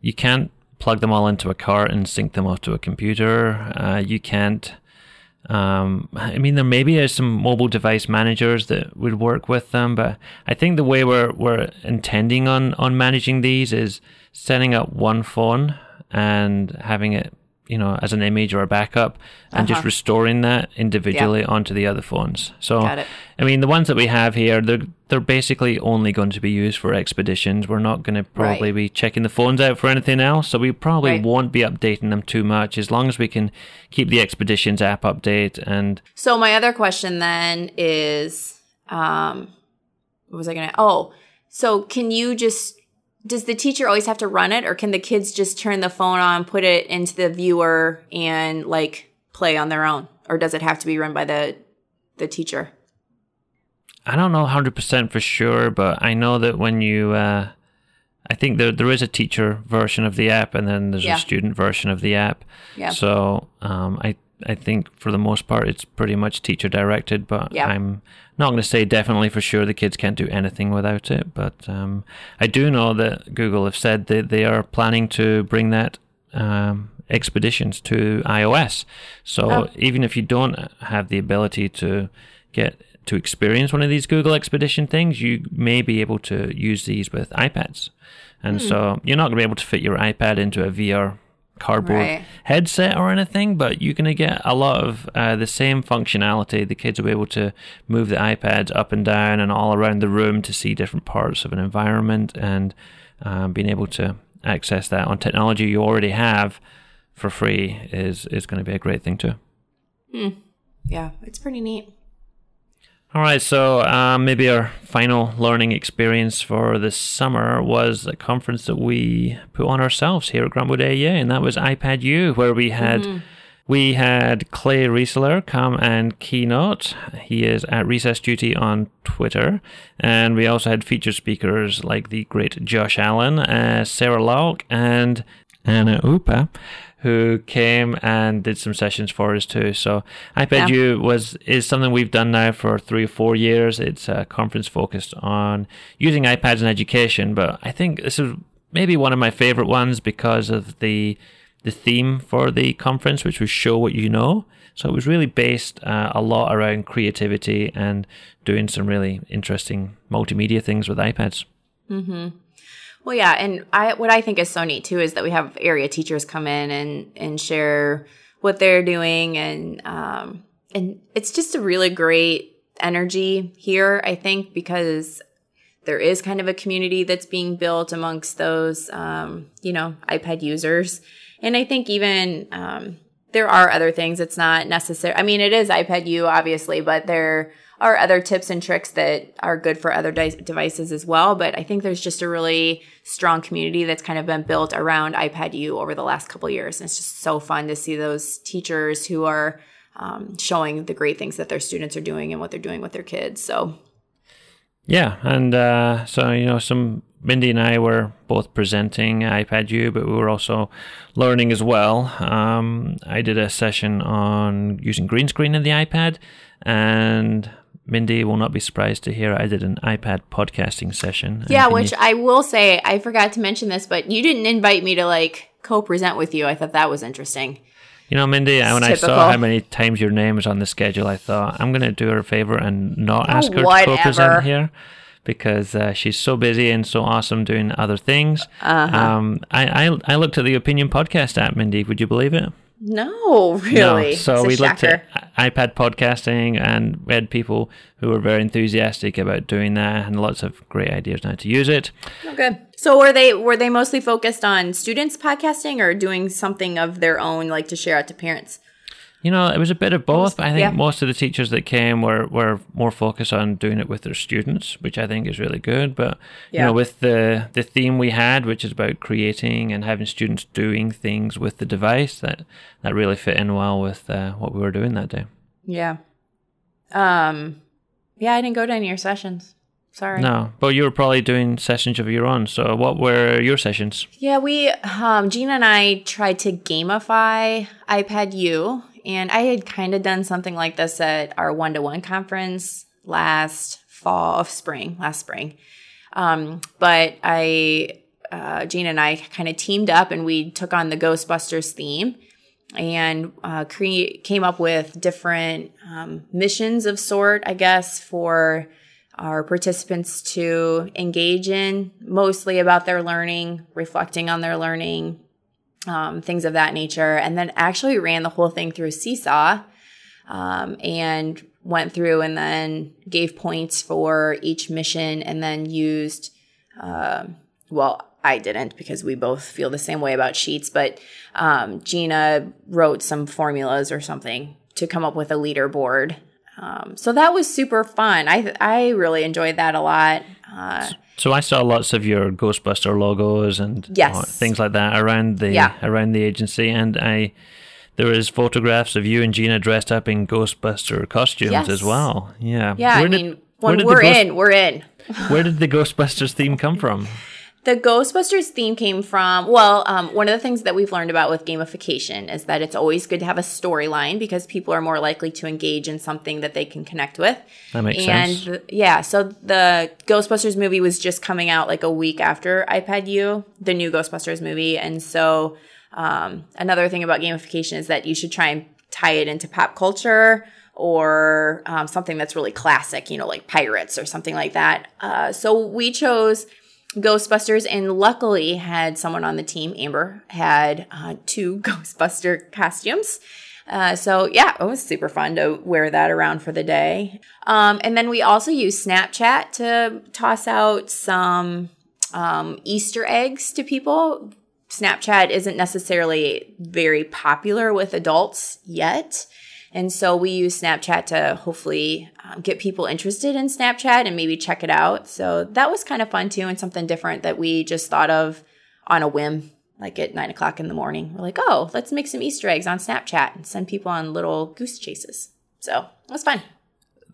you can't plug them all into a cart and sync them off to a computer. Uh, you can't. Um, I mean, there maybe is some mobile device managers that would work with them, but I think the way we're we're intending on on managing these is setting up one phone and having it, you know, as an image or a backup, and just Uh-huh. restoring that individually onto the other phones. So, I mean, the ones that we have here, they're they're basically only going to be used for expeditions. We're not going to probably Right. be checking the phones out for anything else, so we probably Right. won't be updating them too much as long as we can keep the expeditions app update and So my other question then is, um, what was I gonna? Oh, so can you just? Does the teacher always have to run it, or can the kids just turn the phone on, put it into the viewer, and like play on their own, or does it have to be run by the the teacher? I don't know 100% for sure, but I know that when you, uh, I think there there is a teacher version of the app, and then there's Yeah. a student version of the app. Yeah. So um, I I think for the most part it's pretty much teacher directed, but Yeah. I'm not going to say definitely for sure the kids can't do anything without it. But um, I do know that Google have said that they are planning to bring that. Um, expeditions to iOS so Oh. even if you don't have the ability to get to experience one of these Google Expedition things, you may be able to use these with iPads. And so you're not going to be able to fit your iPad into a VR cardboard Right. headset or anything, but you're going to get a lot of uh, the same functionality. The kids will be able to move the iPads up and down and all around the room to see different parts of an environment and um, being able to access that on technology you already have for free is, is going to be a great thing too. Yeah, it's pretty neat. All right, so um, maybe our final learning experience for this summer was a conference that we put on ourselves here at Grant Wood AEA, and that was iPad U, where we had we had Clay Riesler come and keynote. He is at Recess Duty on Twitter, and we also had featured speakers like the great Josh Allen, uh, Sarah Lauk, and Anna Upa, who came and did some sessions for us too. So iPad Yeah. U was is something we've done now for three or four years. It's a conference focused on using iPads in education, but I think this is maybe one of my favorite ones because of the the theme for the conference, which was show what you know. So it was really based uh, a lot around creativity and doing some really interesting multimedia things with iPads. Well, yeah, and I what I think is so neat too is that we have area teachers come in and and share what they're doing, and um, and it's just a really great energy here. I think because there is kind of a community that's being built amongst those um, you know iPad users, and I think even um, there are other things. It's not necessary. I mean, it is iPad U, obviously, but there are other tips and tricks that are good for other di- devices as well. But I think there's just a really strong community that's kind of been built around iPad U over the last couple years. And it's just so fun to see those teachers who are um, showing the great things that their students are doing and what they're doing with their kids. So, Yeah, and uh, so you know, some Mindy and I were both presenting iPad U, but we were also learning as well. Um, I did a session on using green screen in the iPad, and Mindy will not be surprised to hear I did an iPad podcasting session. Yeah, which you- I will say, I forgot to mention this, but you didn't invite me to like co present with you. I thought that was interesting. you know, Mindy, when I saw how many times your name was on the schedule, I thought I'm going to do her a favor and not ask her to Oh, co-present here. Because uh, she's so busy and so awesome doing other things. Uh-huh. Um, I, I I looked at the Opinion Podcast app, Mindy. Would you believe it? No, really. No. So It's we looked at iPad podcasting, and we had people who were very enthusiastic about doing that, and lots of great ideas on how to use it. Okay. So were they were they mostly focused on students podcasting or doing something of their own, like to share out to parents? You know, it was a bit of both. I think yeah. most of the teachers that came were, were more focused on doing it with their students, which I think is really good. But you know, with the the theme we had, which is about creating and having students doing things with the device, that that really fit in well with uh, what we were doing that day. Yeah. Um, yeah, I didn't go to any of your sessions. Sorry. No, but you were probably doing sessions of your own. So, what were your sessions? Yeah, we, um, Gina and I tried to gamify iPad U, and I had kind of done something like this at our one to one conference last fall of spring, last spring. Um, but I, uh, Gina and I kind of teamed up and we took on the Ghostbusters theme and uh, cre- came up with different um, missions of sort, I guess, for our participants to engage in, mostly about their learning, reflecting on their learning, um, things of that nature. And then actually ran the whole thing through Seesaw um, and went through and then gave points for each mission and then used, um, well, I didn't because we both feel the same way about sheets, but um, Gina wrote some formulas or something to come up with a leaderboard. Um, so that was super fun. I I really enjoyed that a lot. Uh, So I saw lots of your Ghostbuster logos and Yes. uh, things like that around the Yeah. around the agency, and I there was photographs of you and Gina dressed up in Ghostbuster costumes Yes. as well. Yeah, yeah, Where I did- mean, when we're Ghost- in, we're in. *laughs* Where did the Ghostbusters theme come from? The Ghostbusters theme came from, well, um, one of the things that we've learned about with gamification is that it's always good to have a storyline because people are more likely to engage in something that they can connect with. That makes and sense. th- yeah, so the Ghostbusters movie was just coming out like a week after iPad U, the new Ghostbusters movie. And so um, another thing about gamification is that you should try and tie it into pop culture or um, something that's really classic, you know, like pirates or something like that. Uh, so we chose Ghostbusters, and luckily had someone on the team, Amber, had uh, two *laughs* Ghostbuster costumes. Uh, so yeah, it was super fun to wear that around for the day. Um, and then we also used Snapchat to toss out some um, Easter eggs to people. Snapchat isn't necessarily very popular with adults yet. And so we use Snapchat to hopefully um, get people interested in Snapchat and maybe check it out. So that was kind of fun too, and something different that we just thought of on a whim, like at nine o'clock in the morning. We're like, oh, let's make some Easter eggs on Snapchat and send people on little goose chases. So it was fun.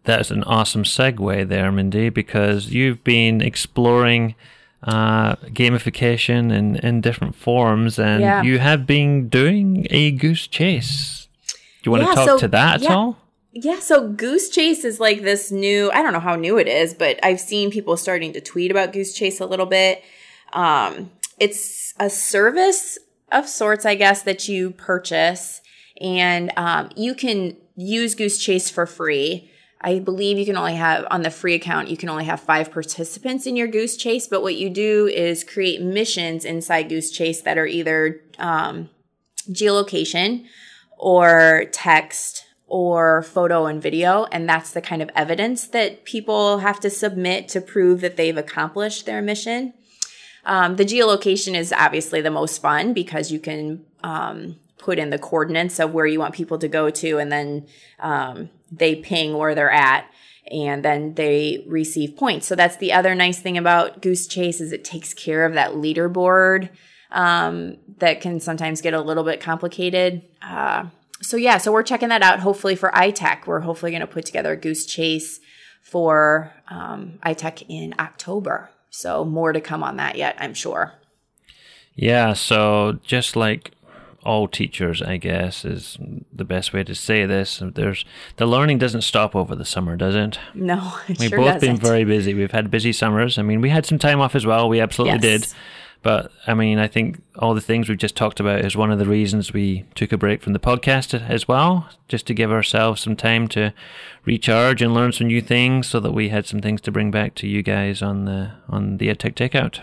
That's an awesome segue there, Mindy, because you've been exploring uh, gamification in, in different forms, and Yeah. you have been doing a goose chase. Do you want Yeah, to talk so- to that at yeah. all? Yeah, so Goose Chase is like this new, I don't know how new it is, but I've seen people starting to tweet about Goose Chase a little bit. Um, it's a service of sorts, I guess, that you purchase, and um, you can use Goose Chase for free. I believe you can only have on the free account, you can only have five participants in your Goose Chase. But what you do is create missions inside Goose Chase that are either um, geolocation or text or photo and video. And that's the kind of evidence that people have to submit to prove that they've accomplished their mission. Um, the geolocation is obviously the most fun because you can um, put in the coordinates of where you want people to go to, and then um, they ping where they're at, and then they receive points. So that's the other nice thing about Goose Chase is it takes care of that leaderboard um, that can sometimes get a little bit complicated. Uh, so yeah, so we're checking that out. Hopefully for ITEC, we're hopefully going to put together a Goose Chase for um, ITEC in October. So more to come on that yet, I'm sure. Yeah, so just like all teachers, I guess, is the best way to say this. There's the learning doesn't stop over the summer, does it? No, *laughs* it We've sure both doesn't. been very busy. We've had busy summers. I mean, we had some time off as well. We absolutely Yes. did. But I mean, I think all the things we've just talked about is one of the reasons we took a break from the podcast as well, just to give ourselves some time to recharge and learn some new things, so that we had some things to bring back to you guys on the on the EdTech Takeout.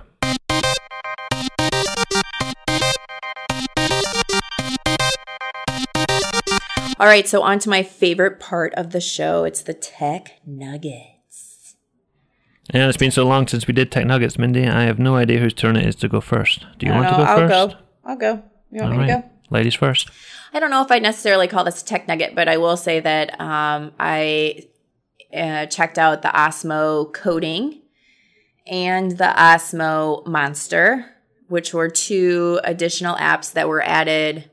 All right, so on to my favorite part of the show. It's the tech nugget. And it's been so long since we did Tech Nuggets, Mindy. I have no idea whose turn it is to go first. Do you I want don't to know, go I'll first? go. I'll go. You want All me to go? ladies first. I don't know if I'd necessarily call this a tech nugget, but I will say that um, I uh, checked out the Osmo coding and the Osmo Monster, which were two additional apps that were added.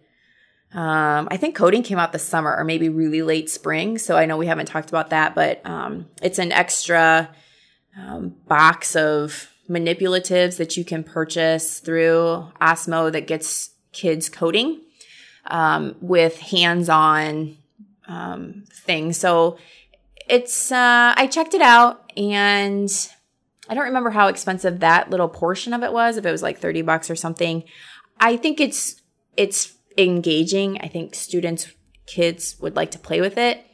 Um, I think coding came out this summer or maybe really late spring. So I know we haven't talked about that, but um, it's an extra um, box of manipulatives that you can purchase through Osmo that gets kids coding um, with hands-on um, things. So it's uh, I checked it out and I don't remember how expensive that little portion of it was. If it was like thirty bucks or something, I think it's it's engaging. I think students, kids would like to play with it.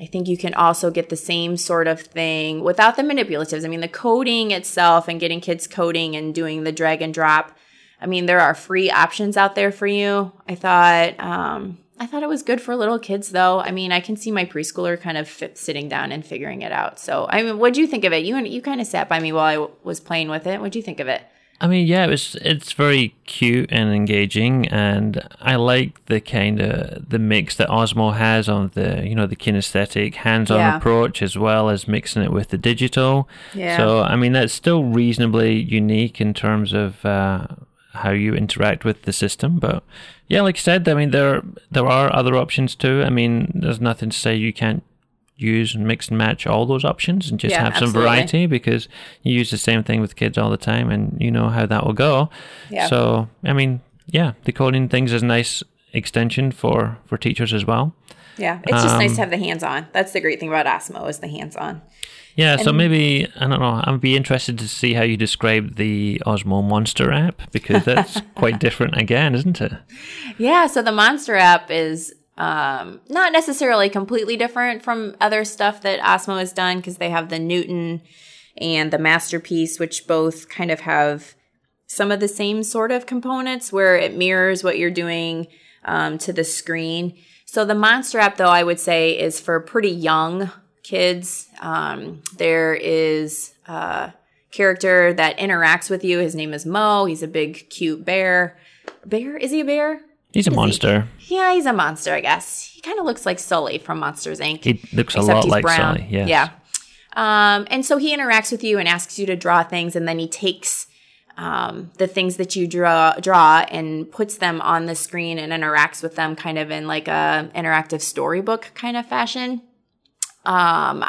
I think you can also get the same sort of thing without the manipulatives. I mean, the coding itself and getting kids coding and doing the drag and drop. I mean, there are free options out there for you. I thought, um, I thought it was good for little kids, though. I mean, I can see my preschooler kind of fit, sitting down and figuring it out. So, I mean, what do you think of it? You you kind of sat by me while I w- was playing with it. What do you think of it? I mean, yeah, it was, it's very cute and engaging, and I like the kind of the mix that Osmo has on the you know the kinesthetic hands-on Yeah. approach as well as mixing it with the digital. Yeah. So I mean, that's still reasonably unique in terms of uh, how you interact with the system, but yeah, like I said, I mean there there are other options too. I mean, there's nothing to say you can't use and mix and match all those options and just Yeah, have some absolutely. variety because you use the same thing with kids all the time and you know how that will go. Yeah. So, I mean, yeah, the coding things is a nice extension for for teachers as well. Yeah, it's just nice Um, to have the hands-on. That's the great thing about Osmo is the hands-on. Yeah, so maybe I don't know. I'd be interested to see how you describe the Osmo Monster app because that's *laughs* quite different again, isn't it? Yeah, so the Monster app is um, not necessarily completely different from other stuff that Osmo has done because they have the Newton and the Masterpiece, which both kind of have some of the same sort of components where it mirrors what you're doing um, to the screen. So the Monster app, though, I would say is for pretty young kids. Um, there is a character that interacts with you. His name is Mo. He's a big, cute bear. Bear? Is he a bear? He's a monster. Yeah, he's a monster, I guess. He kind of looks like Sully from Monsters Inc. He looks a lot like brown. Sully. Yes. Yeah. Um, and so he interacts with you and asks you to draw things, and then he takes um, the things that you draw draw and puts them on the screen and interacts with them kind of in like a interactive storybook kind of fashion. Um,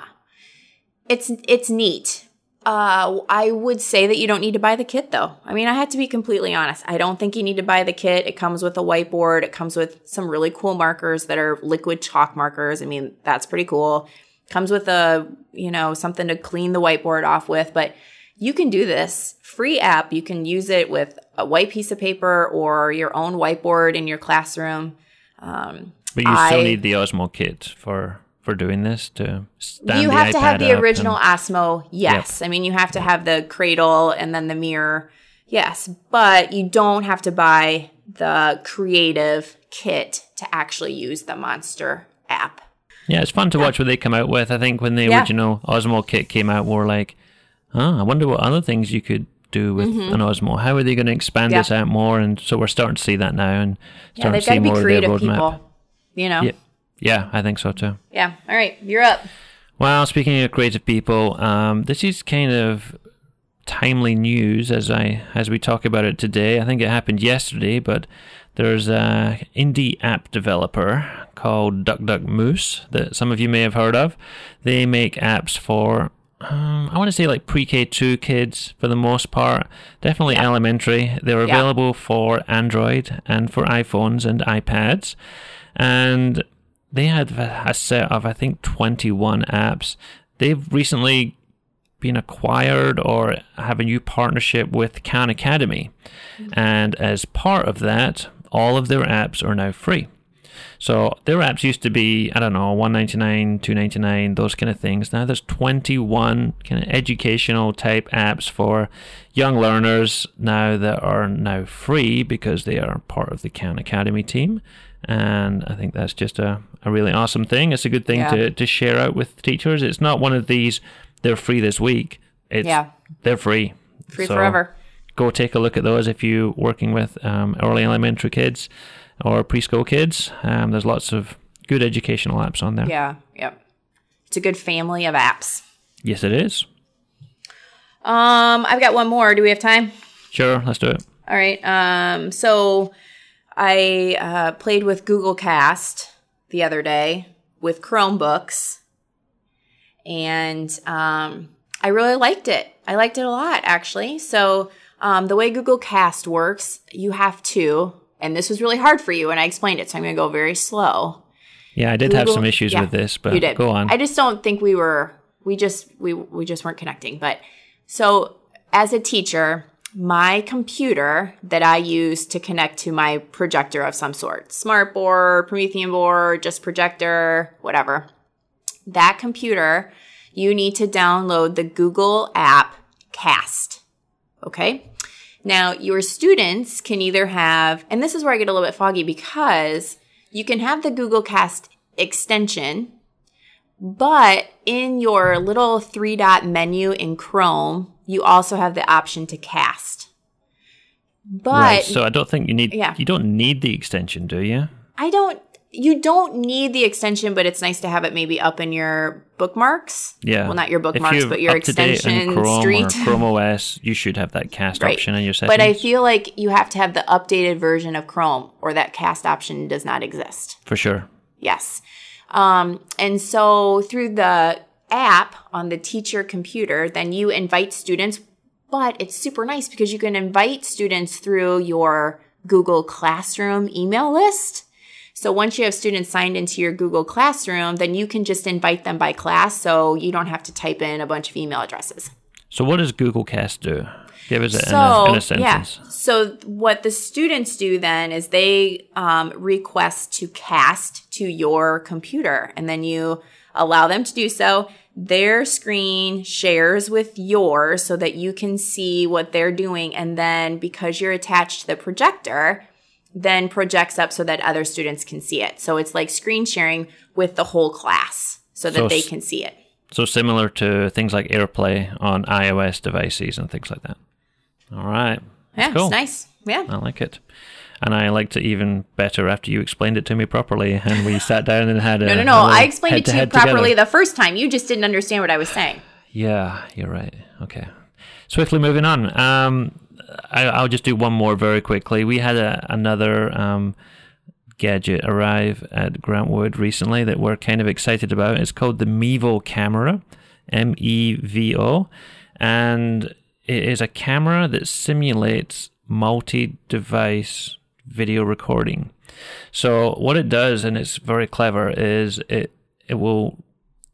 it's it's neat. Uh, I would say that you don't need to buy the kit though. I mean, I had to be completely honest. I don't think you need to buy the kit. It comes with a whiteboard. It comes with some really cool markers that are liquid chalk markers. I mean, that's pretty cool. Comes with a, you know, something to clean the whiteboard off with, but you can do this free app. You can use it with a white piece of paper or your own whiteboard in your classroom. Um, But you still I- need the Osmo kit for for doing this to stand you the have to have the original and- Osmo, yes. I mean, you have to have the cradle and then the mirror, yes. But you don't have to buy the creative kit to actually use the Monster app. Yeah, it's fun to watch what they come out with. I think when the Yeah. original Osmo kit came out, we were like, oh, I wonder what other things you could do with an Osmo. How are they going to expand Mm-hmm. Yeah. this out more? And so we're starting to see that now and Yeah, starting they've to see more of their creative roadmap. people. You know? Yeah, yeah, I think so too. Yeah. All right. You're up. Well, speaking of creative people, um, this is kind of timely news as I as we talk about it today. I think it happened yesterday, but there's a indie app developer called Duck Duck Moose that some of you may have heard of. They make apps for um, I want to say like pre-K two kids for the most part. Definitely elementary. They're Yeah. available for Android and for iPhones and iPads, and they had a set of I think 21 apps. They've recently been acquired or have a new partnership with Khan Academy, and as part of that, all of their apps are now free. So their apps used to be I don't know 199, 299, those kind of things. Now there's 21 kind of educational type apps for young learners now that are now free because they are part of the Khan Academy team. And I think that's just a, a really awesome thing. It's a good thing Yeah. to, to share out with teachers. It's not one of these they're free this week. It's Yeah. they're free. Free So forever. go take a look at those if you're working with um, early elementary kids or preschool kids. Um, there's lots of good educational apps on there. Yeah. Yep. It's a good family of apps. Yes, it is. Um, I've got one more. Do we have time? Sure, let's do it. All right. Um, so I uh, played with Google Cast the other day with Chromebooks, and um, I really liked it. I liked it a lot, actually. So um, the way Google Cast works, you have to, and this was really hard for you, and I explained it, so I'm going to go very slow. Yeah, I did have some issues yeah, with this, but you did. go on. I just don't think we were. We just we we just weren't connecting. But so as a teacher, my computer that I use to connect to my projector of some sort, smart board, Promethean board, just projector, whatever. That computer, you need to download the Google app Cast. Okay. Now, your students can either have, and this is where I get a little bit foggy because you can have the Google Cast extension, but in your little three dot menu in Chrome, you also have the option to cast. But right, so I don't think you need Yeah. you don't need the extension, do you? I don't, you don't need the extension, but it's nice to have it maybe up in your bookmarks. Yeah. Well, not your bookmarks, but your extension Chrome street. or Chrome *laughs* OS, you should have that cast Right. option in your settings. But I feel like you have to have the updated version of Chrome or that cast option does not exist. for sure. Yes. Um, and so through the app on the teacher computer, then you invite students, but it's super nice because you can invite students through your Google Classroom email list. So once you have students signed into your Google Classroom, then you can just invite them by class so you don't have to type in a bunch of email addresses. So what does Google Cast do? Give us it in, a, in a yeah, so what the students do then is they um, request to cast to your computer, and then you allow them to do so. Their screen shares with yours so that you can see what they're doing, and then because you're attached to the projector, then projects up so that other students can see it. So it's like screen sharing with the whole class so that So they can see it. So similar to things like AirPlay on iOS devices and things like that. All right. Yeah, cool. it's nice. Yeah. I like it. And I liked it even better after you explained it to me properly and we *laughs* sat down and had a No, no, no. I explained it to you properly together. the first time. You just didn't understand what I was saying. Yeah, you're right. Okay. Swiftly moving on. Um, I, I'll just do one more very quickly. We had a, another um, gadget arrive at Grant Wood recently that we're kind of excited about. It's called the Mevo camera, M E V O, and it is a camera that simulates multi-device video recording. So what it does, and it's very clever, is it it will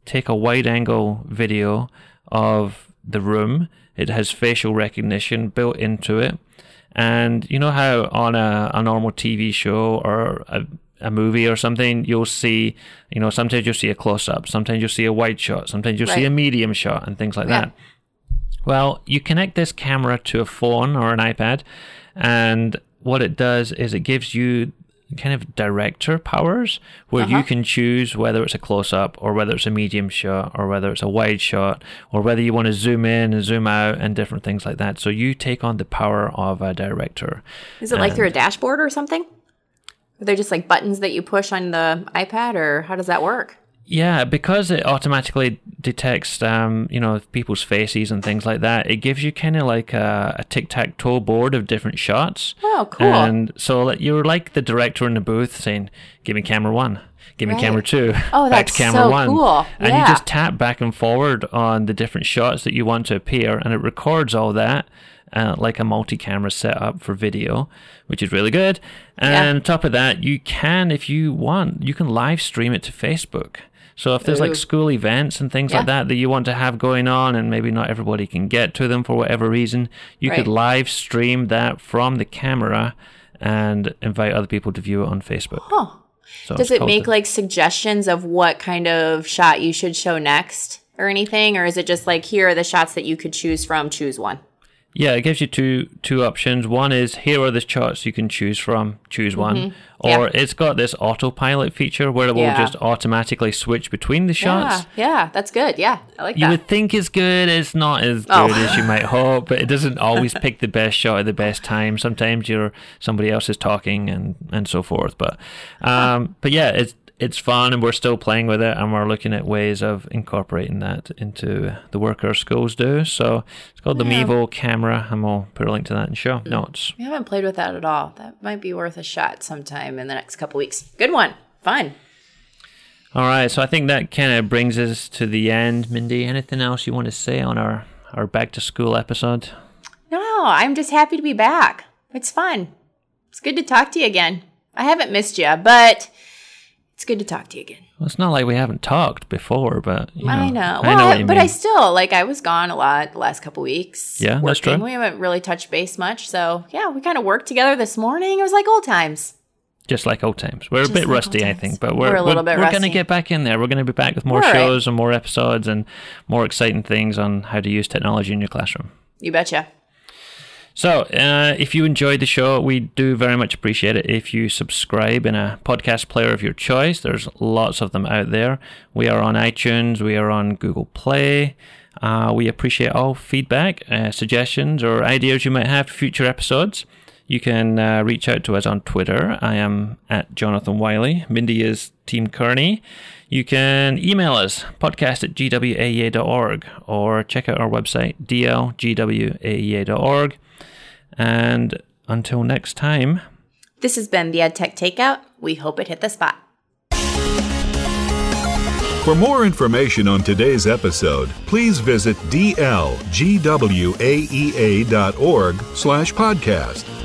take a wide angle video of the room. It has facial recognition built into it. And you know how on a, a normal TV show or a, a movie or something, you'll see, you know, sometimes you'll see a close up, sometimes you'll see a wide shot, sometimes you'll see a medium shot and things like Yeah. that. Well, you connect this camera to a phone or an iPad, and what it does is it gives you kind of director powers where you Uh-huh. can choose whether it's a close up or whether it's a medium shot or whether it's a wide shot or whether you want to zoom in and zoom out and different things like that. So you take on the power of a director. Is it like through a dashboard or something? Are they just like buttons that you push on the iPad, or how does that work? Yeah, because it automatically detects, um, you know, people's faces and things like that. It gives you kind of like a, a tic tac toe board of different shots. Oh, cool. And so like, you're like the director in the booth saying, "Give me camera one, give me Right. camera two, Oh, *laughs* back that's to camera so one." cool. And Yeah. you just tap back and forward on the different shots that you want to appear, and it records all that. Uh, like a multi-camera setup for video, which is really good. And on top of that, you can, if you want, you can live stream it to Facebook. So if there's Ooh. like school events and things like that that you want to have going on, and maybe not everybody can get to them for whatever reason, you could live stream that from the camera and invite other people to view it on Facebook. Huh. So Does it make like suggestions of what kind of shot you should show next or anything? Or is it just like, here are the shots that you could choose from, choose one? Yeah, it gives you two two options. One is here are the charts you can choose from. Choose one, Mm-hmm. or Yeah. it's got this autopilot feature where it will Yeah. just automatically switch between the shots. Yeah, yeah, that's good. Yeah, I like You that. You would think it's good. It's not as good Oh. as you might *laughs* hope, but it doesn't always pick the best shot at the best time. Sometimes you're somebody else is talking and and so forth. But um, but yeah, it's it's fun, and we're still playing with it, and we're looking at ways of incorporating that into the work our schools do. So it's called the Yeah. Mevo camera, and we'll put a link to that in show notes. we haven't played with that at all. That might be worth a shot sometime in the next couple weeks. Good one. Fun. All right, so I think that kind of brings us to the end. Mindy, anything else you want to say on our our back to school episode? No, I'm just happy to be back. It's fun. It's good to talk to you again. I haven't missed you, but it's good to talk to you again. Well, it's not like we haven't talked before, but you know, I know. I know I- you but mean. I still like I was gone a lot the last couple weeks. Yeah, that's true. We haven't really touched base much, so yeah, we kind of worked together this morning. It was like old times. just like old times. We're a bit like rusty, I think, but we're We're a little bit we're going to get back in there. We're going to be back with more We're all right. shows and more episodes and more exciting things on how to use technology in your classroom. You betcha. So, uh, if you enjoyed the show, we do very much appreciate it if you subscribe in a podcast player of your choice. There's lots of them out there. We are on iTunes, we are on Google Play. Uh, we appreciate all feedback, uh, suggestions, or ideas you might have for future episodes. You can uh, reach out to us on Twitter. I am at Jonathan Wylie. Mindy is Team Cairney. You can email us, podcast at gwaea.org, or check out our website, dlgwaea.org. And until next time, This has been the EdTech Takeout. We hope it hit the spot. For more information on today's episode, please visit dlgwaea.org slash podcast.